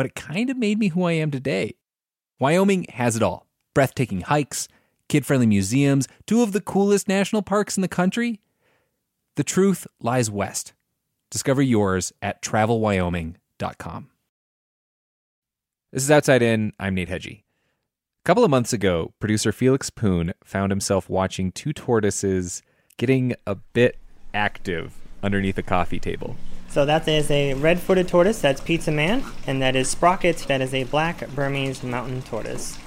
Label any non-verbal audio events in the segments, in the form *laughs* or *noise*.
but it kind of made me who I am today. Wyoming has it all breathtaking hikes, kid friendly museums, two of the coolest national parks in the country. The truth lies west. Discover yours at travelwyoming.com. This is Outside In. I'm Nate Hegyi. A couple of months ago, producer Felix Poon found himself watching two tortoises getting a bit active underneath a coffee table. So that is a red-footed tortoise, that's Pizza Man, and that is Sprocket, that is a black Burmese mountain tortoise.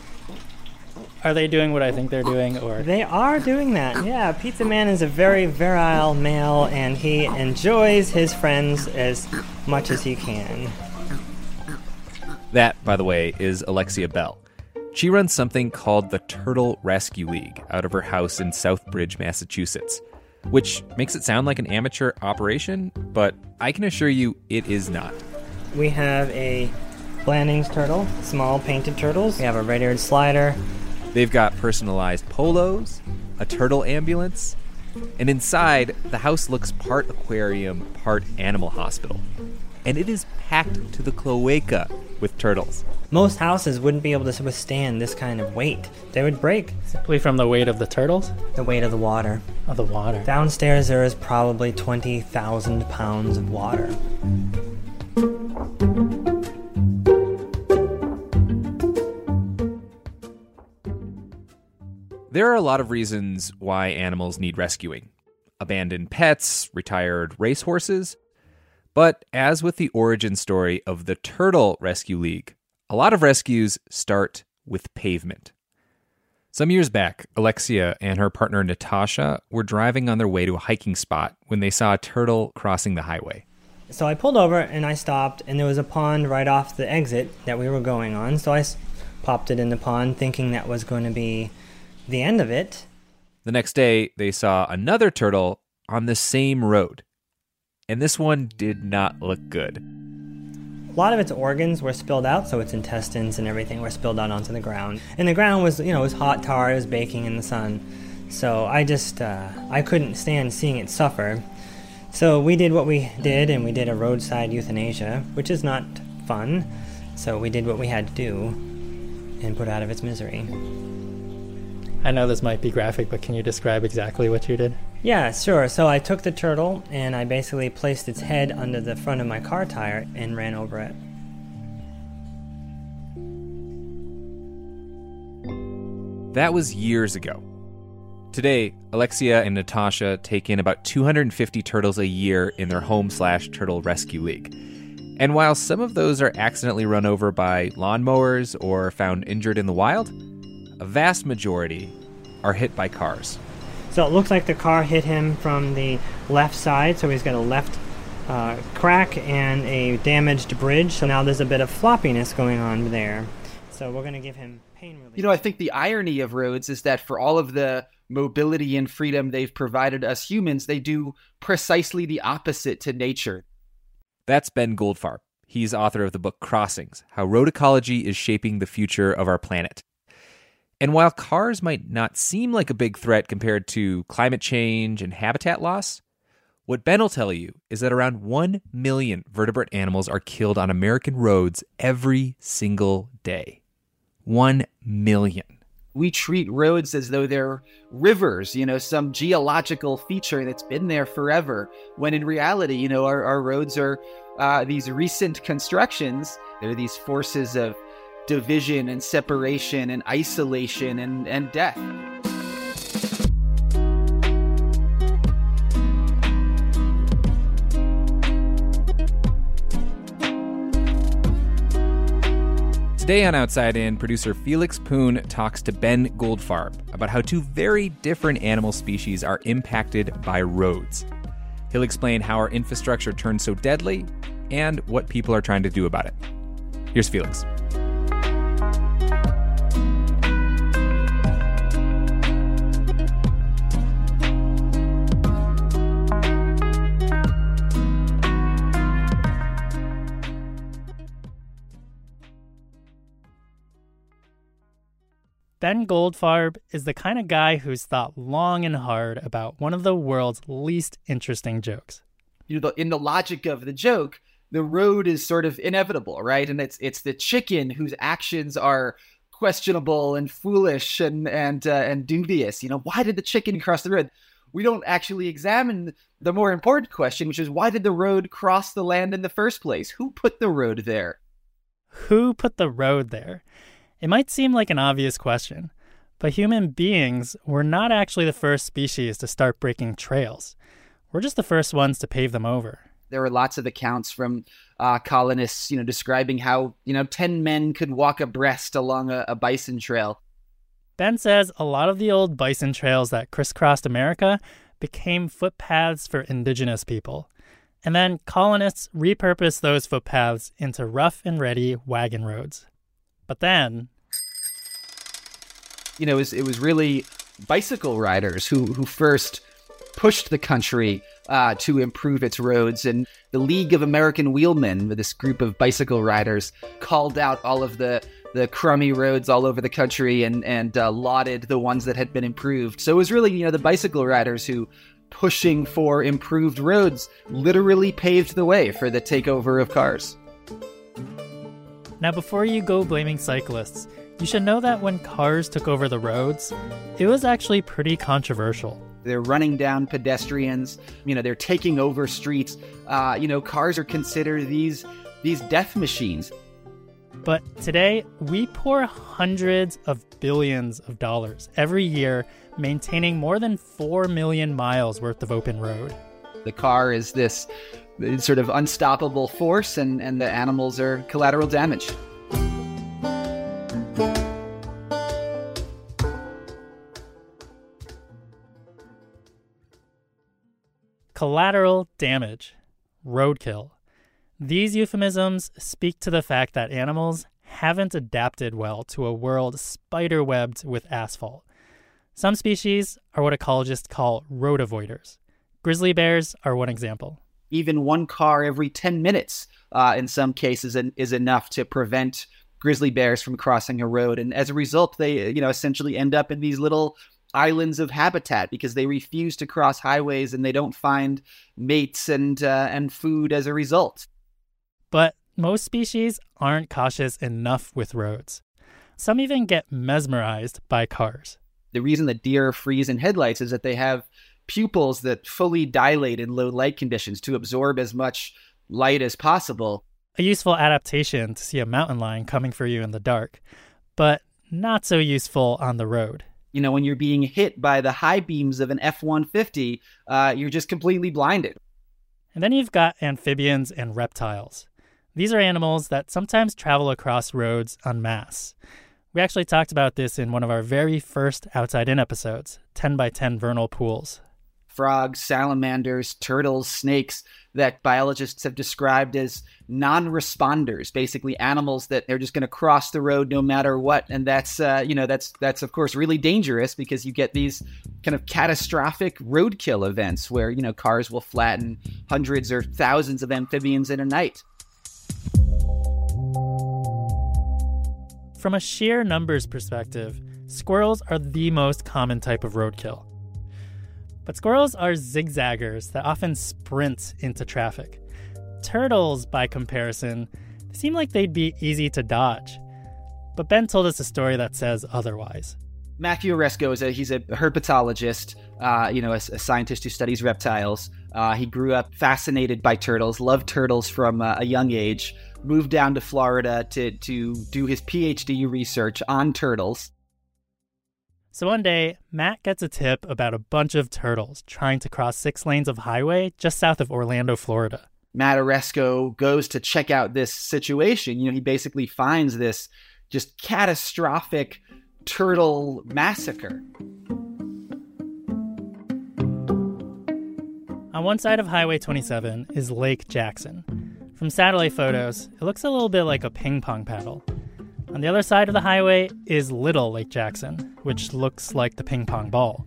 Are they doing what I think they're doing, or They are doing that, yeah. Pizza Man is a very virile male, and he enjoys his friends as much as he can. That, by the way, is Alexxia Bell. She runs something called the Turtle Rescue League out of her house in Southbridge, Massachusetts, which makes it sound like an amateur operation, but I can assure you it is not. We have a Blandings turtle, small painted turtles. We have a red-eared slider. They've got personalized polos, a turtle ambulance, and inside, the house looks part aquarium, part animal hospital. And it is packed to the cloaca with turtles. Most houses wouldn't be able to withstand this kind of weight. They would break. simply from the weight of the turtles? The weight of the water. Of the water. Downstairs, there is probably 20,000 pounds of water. There are a lot of reasons why animals need rescuing abandoned pets, retired racehorses. But as with the origin story of the Turtle Rescue League, a lot of rescues start with pavement. Some years back, Alexxia and her partner Natasha were driving on their way to a hiking spot when they saw a turtle crossing the highway. So I pulled over and I stopped, and there was a pond right off the exit that we were going on. So I s- popped it in the pond, thinking that was going to be the end of it. The next day, they saw another turtle on the same road. And this one did not look good. A lot of its organs were spilled out, so its intestines and everything were spilled out onto the ground. And the ground was, you know, it was hot tar, it was baking in the sun. So I just, uh, I couldn't stand seeing it suffer. So we did what we did, and we did a roadside euthanasia, which is not fun. So we did what we had to do and put out of its misery. I know this might be graphic, but can you describe exactly what you did? Yeah, sure. So I took the turtle and I basically placed its head under the front of my car tire and ran over it. That was years ago. Today, Alexxia and Natasha take in about 250 turtles a year in their home slash turtle rescue league. And while some of those are accidentally run over by lawnmowers or found injured in the wild, a vast majority are hit by cars. So it looks like the car hit him from the left side, so he's got a left uh, crack and a damaged bridge. So now there's a bit of floppiness going on there. So we're going to give him pain relief. You know, I think the irony of roads is that for all of the mobility and freedom they've provided us humans, they do precisely the opposite to nature. That's Ben Goldfarb. He's author of the book Crossings How Road Ecology is Shaping the Future of Our Planet. And while cars might not seem like a big threat compared to climate change and habitat loss, what Ben will tell you is that around 1 million vertebrate animals are killed on American roads every single day. 1 million. We treat roads as though they're rivers, you know, some geological feature that's been there forever. When in reality, you know, our, our roads are uh, these recent constructions. They're these forces of division and separation and isolation and, and death. Today on Outside In, producer Felix Poon talks to Ben Goldfarb about how two very different animal species are impacted by roads. He'll explain how our infrastructure turns so deadly and what people are trying to do about it. Here's Felix. Ben Goldfarb is the kind of guy who's thought long and hard about one of the world's least interesting jokes. You know, in the logic of the joke, the road is sort of inevitable, right? And it's it's the chicken whose actions are questionable and foolish and and uh, and dubious. You know, why did the chicken cross the road? We don't actually examine the more important question, which is why did the road cross the land in the first place? Who put the road there? Who put the road there? It might seem like an obvious question, but human beings were not actually the first species to start breaking trails. We're just the first ones to pave them over. There are lots of accounts from uh, colonists, you know, describing how you know ten men could walk abreast along a, a bison trail. Ben says a lot of the old bison trails that crisscrossed America became footpaths for indigenous people. And then colonists repurposed those footpaths into rough and ready wagon roads. But then, you know, it was, it was really bicycle riders who, who first pushed the country uh, to improve its roads. And the League of American Wheelmen, this group of bicycle riders, called out all of the the crummy roads all over the country and and uh, lauded the ones that had been improved. So it was really you know the bicycle riders who pushing for improved roads literally paved the way for the takeover of cars. Now, before you go blaming cyclists, you should know that when cars took over the roads, it was actually pretty controversial. They're running down pedestrians. You know, they're taking over streets. Uh, you know, cars are considered these these death machines. But today, we pour hundreds of billions of dollars every year maintaining more than 4 million miles worth of open road. The car is this sort of unstoppable force, and, and the animals are collateral damage. Collateral damage, roadkill. These euphemisms speak to the fact that animals haven't adapted well to a world spiderwebbed with asphalt. Some species are what ecologists call road avoiders. Grizzly bears are one example even one car every 10 minutes uh, in some cases is enough to prevent grizzly bears from crossing a road and as a result they you know essentially end up in these little islands of habitat because they refuse to cross highways and they don't find mates and uh, and food as a result but most species aren't cautious enough with roads some even get mesmerized by cars the reason that deer freeze in headlights is that they have pupils that fully dilate in low light conditions to absorb as much light as possible. A useful adaptation to see a mountain lion coming for you in the dark, but not so useful on the road. You know, when you're being hit by the high beams of an F 150, uh, you're just completely blinded. And then you've got amphibians and reptiles. These are animals that sometimes travel across roads en masse. We actually talked about this in one of our very first Outside In episodes 10 by 10 vernal pools frogs, salamanders, turtles, snakes that biologists have described as non responders, basically animals that they're just going to cross the road no matter what. And that's, uh, you know, that's, that's of course really dangerous because you get these kind of catastrophic roadkill events where, you know, cars will flatten hundreds or thousands of amphibians in a night. From a sheer numbers perspective, squirrels are the most common type of roadkill. But squirrels are zigzaggers that often sprint into traffic. Turtles, by comparison, seem like they'd be easy to dodge. But Ben told us a story that says otherwise. Matthew Aresco is a he's a herpetologist, uh, you know, a, a, scientist who studies reptiles. Uh, he grew up fascinated by turtles, loved turtles from uh, a young age. Moved down to Florida to to do his PhD research on turtles. So one day, Matt gets a tip about a bunch of turtles trying to cross six lanes of highway just south of Orlando, Florida. Matt Aresco goes to check out this situation. You know, he basically finds this just catastrophic turtle massacre. On one side of Highway 27 is Lake Jackson. From satellite photos, it looks a little bit like a ping pong paddle. On the other side of the highway is Little Lake Jackson, which looks like the ping pong ball.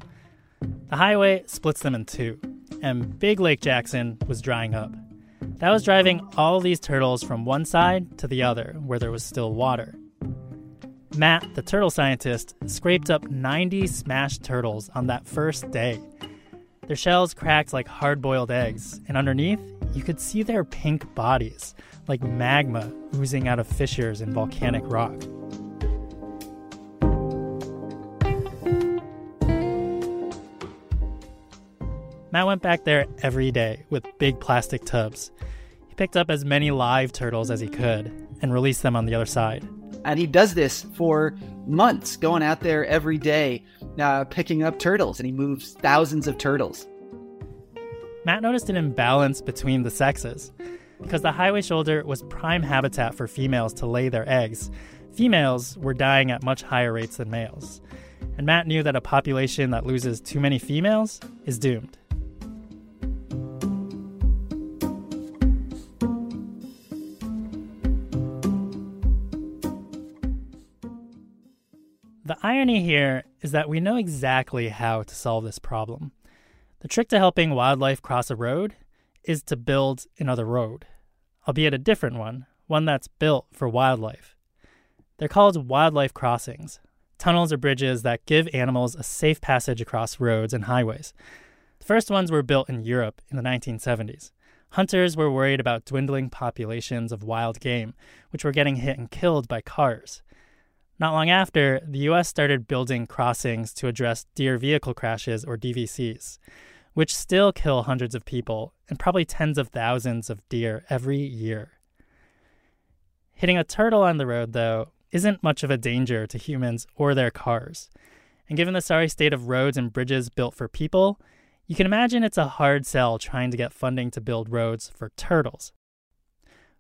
The highway splits them in two, and Big Lake Jackson was drying up. That was driving all these turtles from one side to the other, where there was still water. Matt, the turtle scientist, scraped up 90 smashed turtles on that first day. Their shells cracked like hard boiled eggs, and underneath, you could see their pink bodies, like magma oozing out of fissures in volcanic rock. Matt went back there every day with big plastic tubs. He picked up as many live turtles as he could and released them on the other side. And he does this for months, going out there every day, uh, picking up turtles, and he moves thousands of turtles. Matt noticed an imbalance between the sexes. Because the highway shoulder was prime habitat for females to lay their eggs, females were dying at much higher rates than males. And Matt knew that a population that loses too many females is doomed. The irony here is that we know exactly how to solve this problem. The trick to helping wildlife cross a road is to build another road, albeit a different one, one that's built for wildlife. They're called wildlife crossings, tunnels or bridges that give animals a safe passage across roads and highways. The first ones were built in Europe in the 1970s. Hunters were worried about dwindling populations of wild game, which were getting hit and killed by cars. Not long after, the US started building crossings to address deer vehicle crashes or DVCs which still kill hundreds of people and probably tens of thousands of deer every year. Hitting a turtle on the road, though, isn't much of a danger to humans or their cars. And given the sorry state of roads and bridges built for people, you can imagine it's a hard sell trying to get funding to build roads for turtles.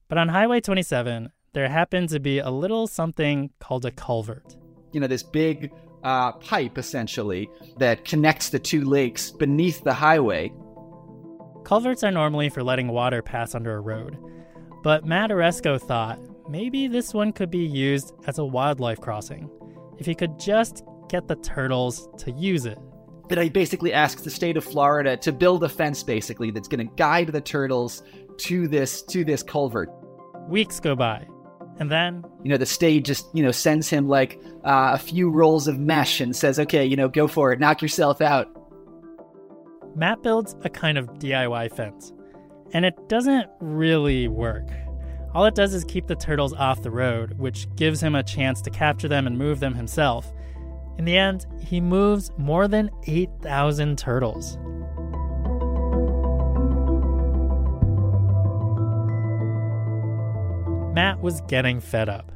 But on Highway 27, there happened to be a little something called a culvert. You know, this big uh, pipe essentially that connects the two lakes beneath the highway. Culverts are normally for letting water pass under a road, but Matt Aresco thought maybe this one could be used as a wildlife crossing if he could just get the turtles to use it. That I basically asked the state of Florida to build a fence basically that's going to guide the turtles to this to this culvert. Weeks go by. And then, you know, the state just, you know, sends him like uh, a few rolls of mesh and says, okay, you know, go for it, knock yourself out. Matt builds a kind of DIY fence, and it doesn't really work. All it does is keep the turtles off the road, which gives him a chance to capture them and move them himself. In the end, he moves more than 8,000 turtles. Matt was getting fed up.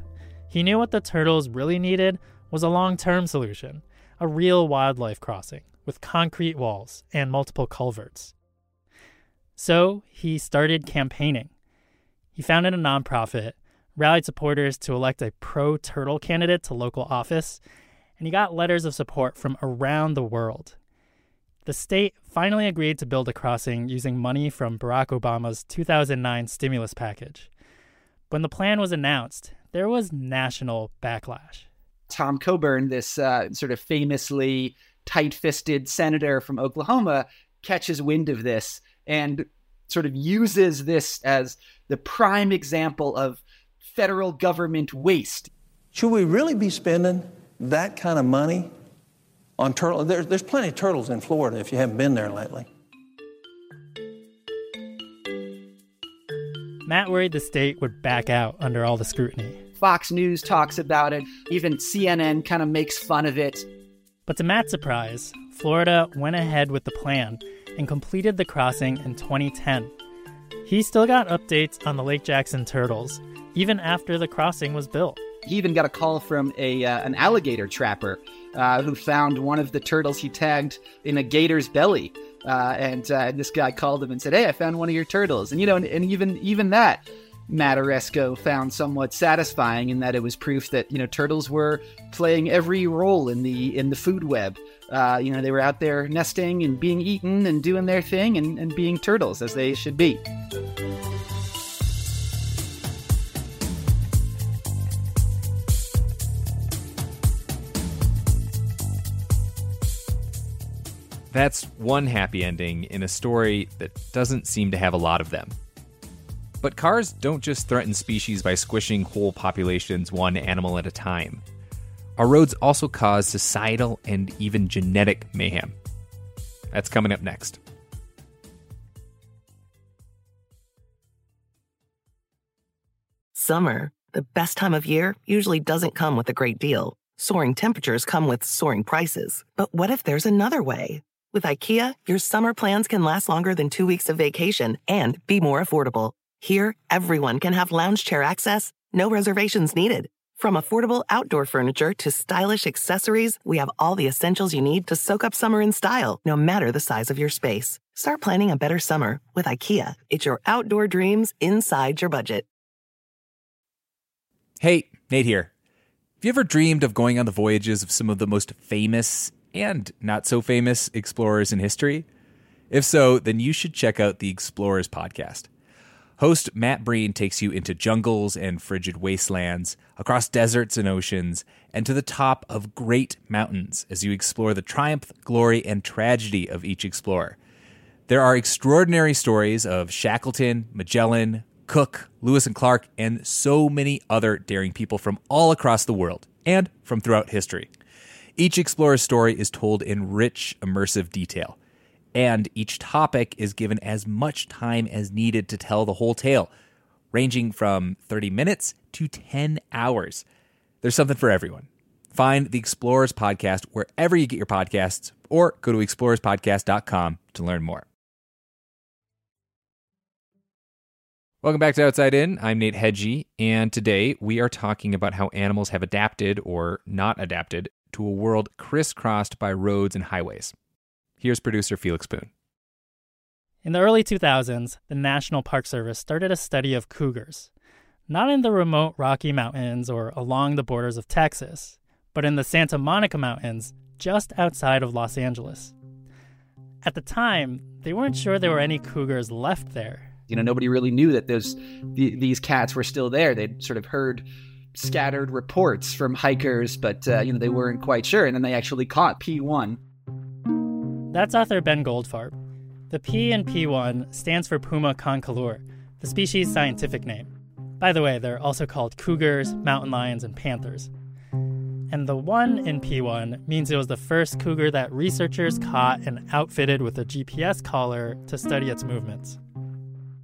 He knew what the turtles really needed was a long term solution, a real wildlife crossing with concrete walls and multiple culverts. So he started campaigning. He founded a nonprofit, rallied supporters to elect a pro turtle candidate to local office, and he got letters of support from around the world. The state finally agreed to build a crossing using money from Barack Obama's 2009 stimulus package. When the plan was announced, there was national backlash. Tom Coburn, this uh, sort of famously tight fisted senator from Oklahoma, catches wind of this and sort of uses this as the prime example of federal government waste. Should we really be spending that kind of money on turtles? There, there's plenty of turtles in Florida if you haven't been there lately. Matt worried the state would back out under all the scrutiny. Fox News talks about it. Even CNN kind of makes fun of it. But to Matt's surprise, Florida went ahead with the plan and completed the crossing in 2010. He still got updates on the Lake Jackson turtles, even after the crossing was built. He even got a call from a uh, an alligator trapper uh, who found one of the turtles he tagged in a gator's belly. Uh, and uh, this guy called him and said, "Hey, I found one of your turtles." And you know, and, and even even that, Matt found somewhat satisfying in that it was proof that you know turtles were playing every role in the in the food web. Uh, you know, they were out there nesting and being eaten and doing their thing and, and being turtles as they should be. That's one happy ending in a story that doesn't seem to have a lot of them. But cars don't just threaten species by squishing whole populations one animal at a time. Our roads also cause societal and even genetic mayhem. That's coming up next. Summer, the best time of year, usually doesn't come with a great deal. Soaring temperatures come with soaring prices. But what if there's another way? With IKEA, your summer plans can last longer than two weeks of vacation and be more affordable. Here, everyone can have lounge chair access, no reservations needed. From affordable outdoor furniture to stylish accessories, we have all the essentials you need to soak up summer in style, no matter the size of your space. Start planning a better summer with IKEA. It's your outdoor dreams inside your budget. Hey, Nate here. Have you ever dreamed of going on the voyages of some of the most famous and not so famous explorers in history? If so, then you should check out the Explorers podcast. Host Matt Breen takes you into jungles and frigid wastelands, across deserts and oceans, and to the top of great mountains as you explore the triumph, glory, and tragedy of each explorer. There are extraordinary stories of Shackleton, Magellan, Cook, Lewis and Clark, and so many other daring people from all across the world and from throughout history. Each explorer's story is told in rich, immersive detail, and each topic is given as much time as needed to tell the whole tale, ranging from 30 minutes to 10 hours. There's something for everyone. Find the Explorers Podcast wherever you get your podcasts, or go to explorerspodcast.com to learn more. Welcome back to Outside In. I'm Nate Hegyi, and today we are talking about how animals have adapted or not adapted to a world crisscrossed by roads and highways. Here's producer Felix Poon. In the early 2000s, the National Park Service started a study of cougars, not in the remote Rocky Mountains or along the borders of Texas, but in the Santa Monica Mountains just outside of Los Angeles. At the time, they weren't sure there were any cougars left there. You know, nobody really knew that those the, these cats were still there. They'd sort of heard scattered reports from hikers, but uh, you know they weren't quite sure. And then they actually caught P1. That's author Ben Goldfarb. The P in P1 stands for Puma concolor, the species' scientific name. By the way, they're also called cougars, mountain lions, and panthers. And the 1 in P1 means it was the first cougar that researchers caught and outfitted with a GPS collar to study its movements.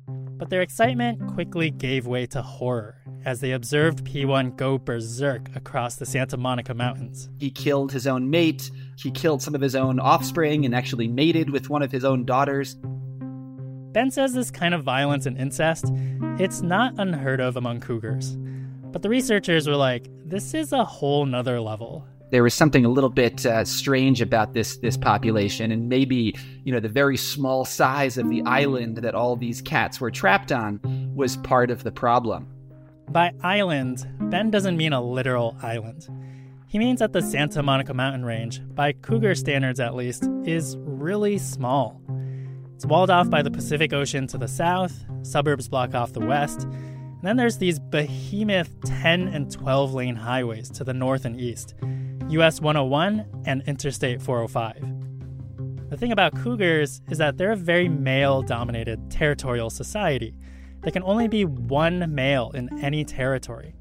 But their excitement quickly gave way to horror as they observed P1 go berserk across the Santa Monica Mountains. He killed his own mate, he killed some of his own offspring, and actually mated with one of his own daughters. Ben says this kind of violence and incest, it's not unheard of among cougars. But the researchers were like, this is a whole nother level there was something a little bit uh, strange about this this population, and maybe you know the very small size of the island that all these cats were trapped on was part of the problem. By island, Ben doesn't mean a literal island. He means that the Santa Monica mountain range, by cougar standards at least, is really small. It's walled off by the Pacific Ocean to the south, suburbs block off the west, and then there's these behemoth 10 and 12 lane highways to the north and east US 101 and Interstate 405. The thing about cougars is that they're a very male dominated territorial society. There can only be one male in any territory.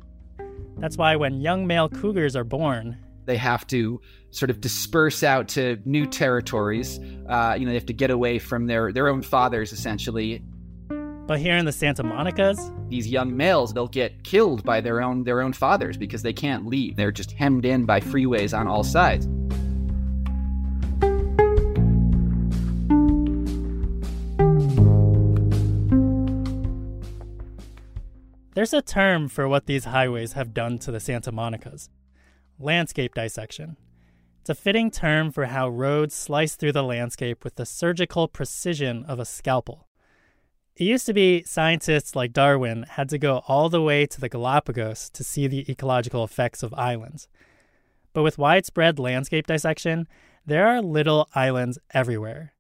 That's why when young male cougars are born, they have to sort of disperse out to new territories. Uh, you know, they have to get away from their, their own fathers, essentially. But here in the Santa Monicas, these young males they'll get killed by their own their own fathers because they can't leave. They're just hemmed in by freeways on all sides. There's a term for what these highways have done to the Santa Monicas landscape dissection. It's a fitting term for how roads slice through the landscape with the surgical precision of a scalpel. It used to be scientists like Darwin had to go all the way to the Galapagos to see the ecological effects of islands. But with widespread landscape dissection, there are little islands everywhere.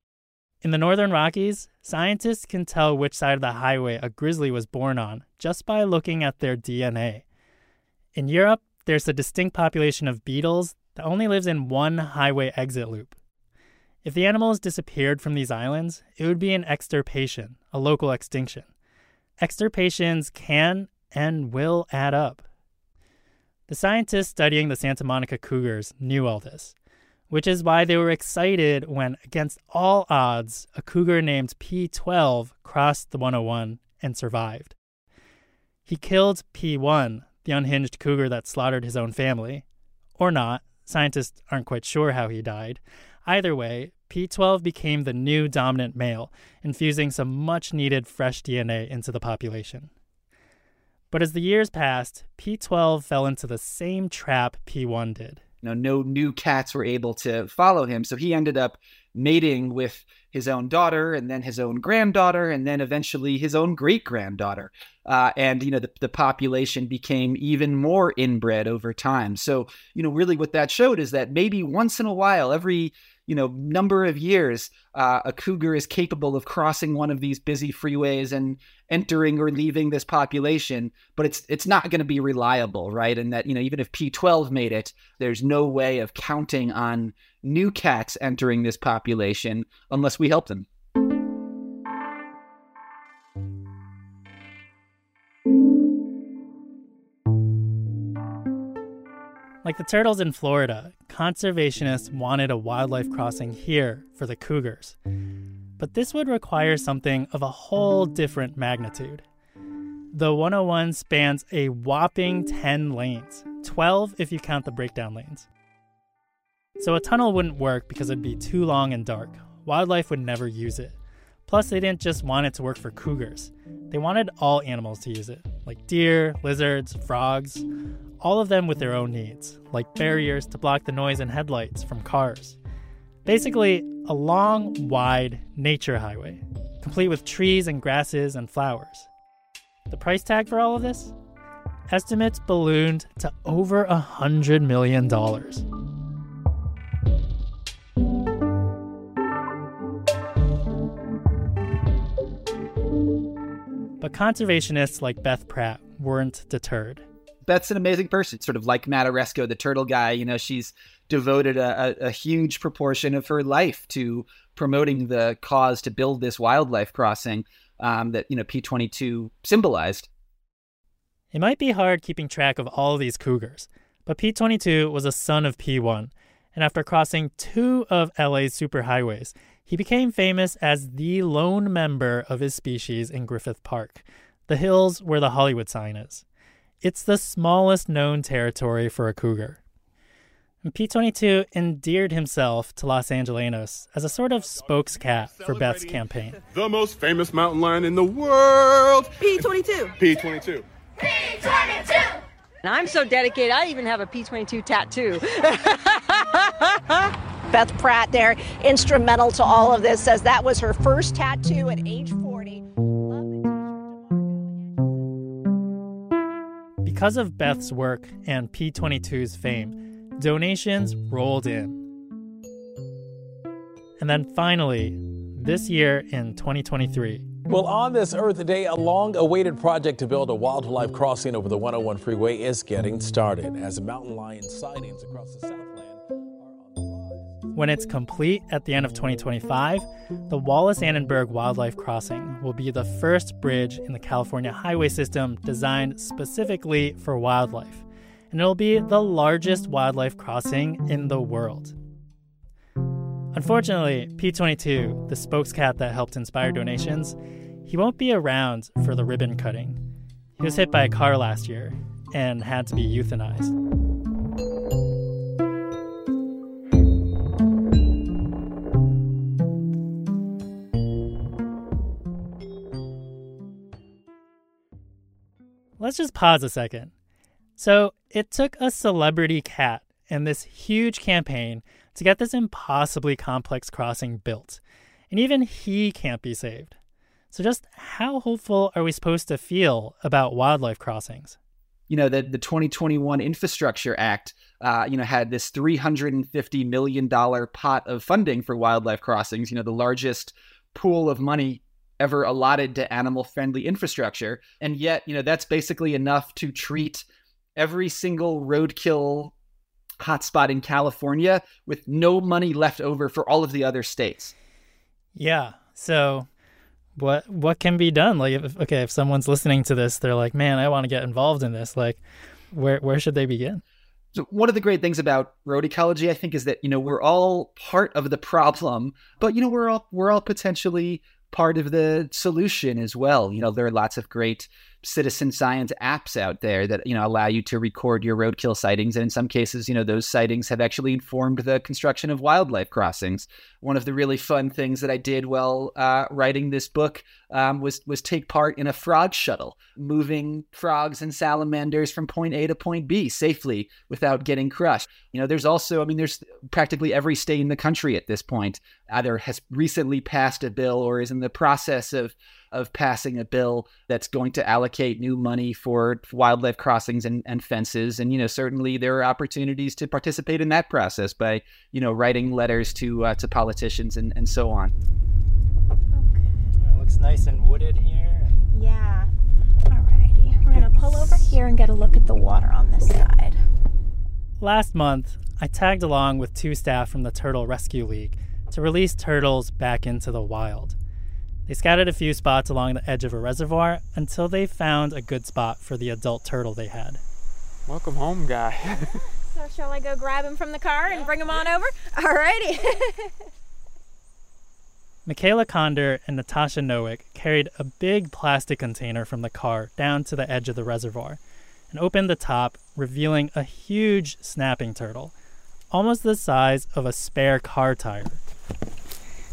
In the northern Rockies, scientists can tell which side of the highway a grizzly was born on just by looking at their DNA. In Europe, there's a distinct population of beetles that only lives in one highway exit loop. If the animals disappeared from these islands, it would be an extirpation, a local extinction. Extirpations can and will add up. The scientists studying the Santa Monica cougars knew all this, which is why they were excited when, against all odds, a cougar named P12 crossed the 101 and survived. He killed P1, the unhinged cougar that slaughtered his own family. Or not, scientists aren't quite sure how he died. Either way, P12 became the new dominant male, infusing some much needed fresh DNA into the population. But as the years passed, P12 fell into the same trap P1 did. Know, no new cats were able to follow him, so he ended up mating with his own daughter and then his own granddaughter and then eventually his own great granddaughter. Uh, and, you know, the, the population became even more inbred over time. So, you know, really what that showed is that maybe once in a while, every you know number of years uh, a cougar is capable of crossing one of these busy freeways and entering or leaving this population but it's it's not going to be reliable right? And that you know even if p12 made it there's no way of counting on new cats entering this population unless we help them Like the turtles in Florida, conservationists wanted a wildlife crossing here for the cougars. But this would require something of a whole different magnitude. The 101 spans a whopping 10 lanes, 12 if you count the breakdown lanes. So a tunnel wouldn't work because it'd be too long and dark. Wildlife would never use it. Plus, they didn't just want it to work for cougars, they wanted all animals to use it, like deer, lizards, frogs, all of them with their own needs, like barriers to block the noise and headlights from cars. Basically, a long, wide nature highway, complete with trees and grasses and flowers. The price tag for all of this? Estimates ballooned to over a hundred million But conservationists like Beth Pratt weren't deterred. Beth's an amazing person, sort of like Matt Aresco, the turtle guy. You know, she's devoted a, a, a, huge proportion of her life to promoting the cause to build this wildlife crossing um, that, you know, P22 symbolized. It might be hard keeping track of all of these cougars, but P22 was a son of P1, and after crossing two of LA's superhighways, he became famous as the lone member of his species in Griffith Park, the hills where the Hollywood sign is. It's the smallest known territory for a cougar. P22 endeared himself to Los Angelenos as a sort of spokescat for Beth's campaign. The most famous mountain lion in the world! P22. P22. P22! And I'm so dedicated, I even have a P22 tattoo. *laughs* Beth Pratt there, instrumental to all of this, says that was her first tattoo at age 40. Because of Beth's work and P22's fame, donations rolled in. And then finally, this year in 2023, well, on this Earth Day, a long awaited project to build a wildlife crossing over the 101 freeway is getting started as mountain lion sightings across the Southland when it's complete at the end of 2025, the Wallis Annenberg Wildlife Crossing will be the first bridge in the California highway system designed specifically for wildlife, and it'll be the largest wildlife crossing in the world. Unfortunately, P22, the spokescat that helped inspire donations, he won't be around for the ribbon cutting. He was hit by a car last year and had to be euthanized. Let's just pause a second. So, it took a celebrity cat and this huge campaign to get this impossibly complex crossing built. And even he can't be saved. So, just how hopeful are we supposed to feel about wildlife crossings? You know, the, the 2021 Infrastructure Act, uh, you know, had this $350 million pot of funding for wildlife crossings, you know, the largest pool of money ever allotted to animal friendly infrastructure. And yet, you know, that's basically enough to treat every single roadkill hotspot in California with no money left over for all of the other states. Yeah. So what what can be done? Like if, okay, if someone's listening to this, they're like, "Man, I want to get involved in this." Like where where should they begin? So one of the great things about road ecology, I think, is that you know we're all part of the problem, but you know we're all we're all potentially part of the solution as well. You know, there are lots of great citizen science apps out there that you know allow you to record your roadkill sightings. And in some cases you know those sightings have actually informed the construction of wildlife crossings. One of the really fun things that i did while uh, writing this book um, was was take part in a frog shuttle moving frogs and salamanders from point a to point b safely without getting crushed. You know there's also i mean there's practically every state in the country at this point either has recently passed a bill or is in the process of of passing a bill that's going to allocate new money for wildlife crossings and, and fences. And, you know, certainly there are opportunities to participate in that process by, you know, writing letters to uh, to politicians and, and so on. Okay. It looks nice and wooded here. Yeah. Alrighty. We're going to pull over here and get a look at the water on this side. Last month, I tagged along with two staff from the Turtle Rescue League to release turtles back into the wild. They scouted a few spots along the edge of a reservoir until they found a good spot for the adult turtle they had. Welcome home, guy. *laughs* so, shall I go grab him from the car and bring him on over? *laughs* Alrighty. *laughs* Michaela Conder and Natasha Nowick carried a big plastic container from the car down to the edge of the reservoir and opened the top, revealing a huge snapping turtle, almost the size of a spare car tire.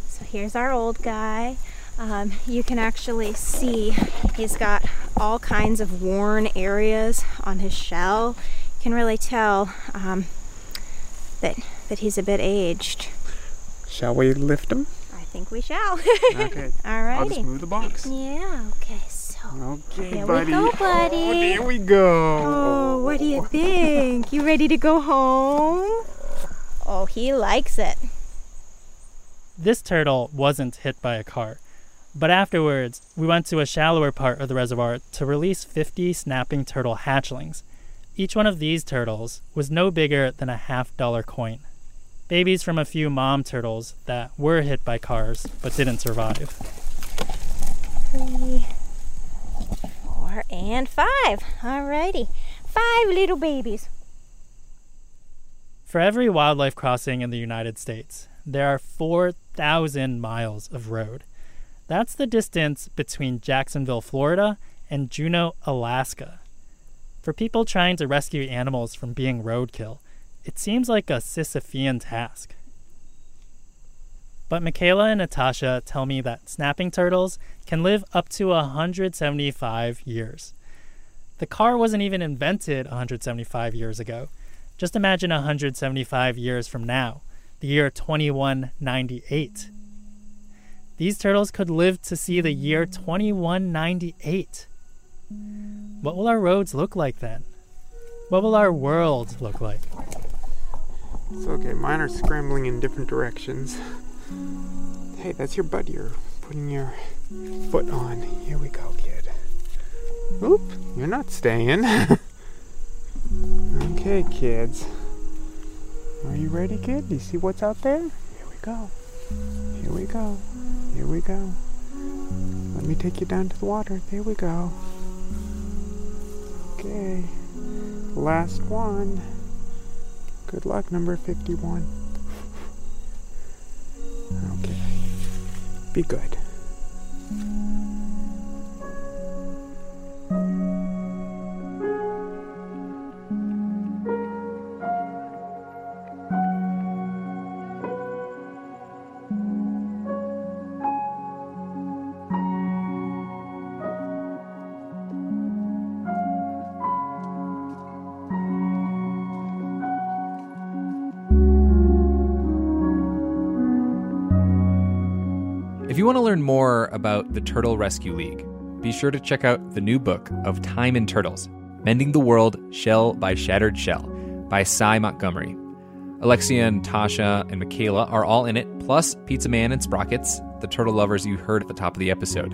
So here's our old guy um, you can actually see he's got all kinds of worn areas on his shell. You can really tell um, that that he's a bit aged. Shall we lift him? I think we shall. okay. *laughs* All right. I'll just move the box. Yeah. Okay. So. Okay, here buddy. we go, buddy. Oh, there we go. Oh, what do you think? You ready to go home? Oh, he likes it. This turtle wasn't hit by a car. But afterwards, we went to a shallower part of the reservoir to release 50 snapping turtle hatchlings. Each one of these turtles was no bigger than a half dollar coin. Babies from a few mom turtles that were hit by cars but didn't survive. Three, four, and five. Alrighty. Five little babies. For every wildlife crossing in the United States, there are 4,000 miles of road. That's the distance between Jacksonville, Florida, and Juneau, Alaska. For people trying to rescue animals from being roadkill, it seems like a Sisyphean task. But Michaela and Natasha tell me that snapping turtles can live up to 175 years. The car wasn't even invented 175 years ago. Just imagine 175 years from now, the year 2198. These turtles could live to see the year 2198. What will our roads look like then? What will our world look like? It's okay, mine are scrambling in different directions. Hey, that's your butt you're putting your foot on. Here we go, kid. Oop, you're not staying. *laughs* okay, kids. Are you ready, kid? Do you see what's out there? Here we go. Here we go. Here we go. Let me take you down to the water. There we go. Okay. Last one. Good luck, number 51. Okay. Be good. You want to learn more about the Turtle Rescue League, be sure to check out the new book of Time and Turtles Mending the World Shell by Shattered Shell by Sy Montgomery. Alexxia and Tasha and Michaela are all in it, plus Pizza Man and Sprockets, the turtle lovers you heard at the top of the episode.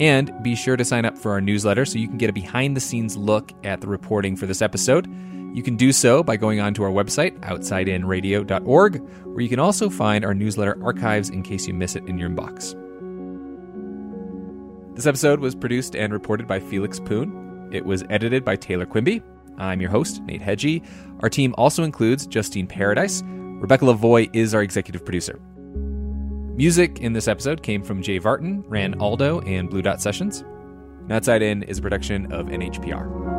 And be sure to sign up for our newsletter so you can get a behind the scenes look at the reporting for this episode. You can do so by going on to our website, outsideinradio.org, where you can also find our newsletter archives in case you miss it in your inbox. This episode was produced and reported by Felix Poon. It was edited by Taylor Quimby. I'm your host, Nate Hegyi. Our team also includes Justine Paradis. Rebecca Lavoie is our executive producer. Music in this episode came from Jay Vartan, Ran Aldo, and Blue Dot Sessions. Outside In is a production of NHPR.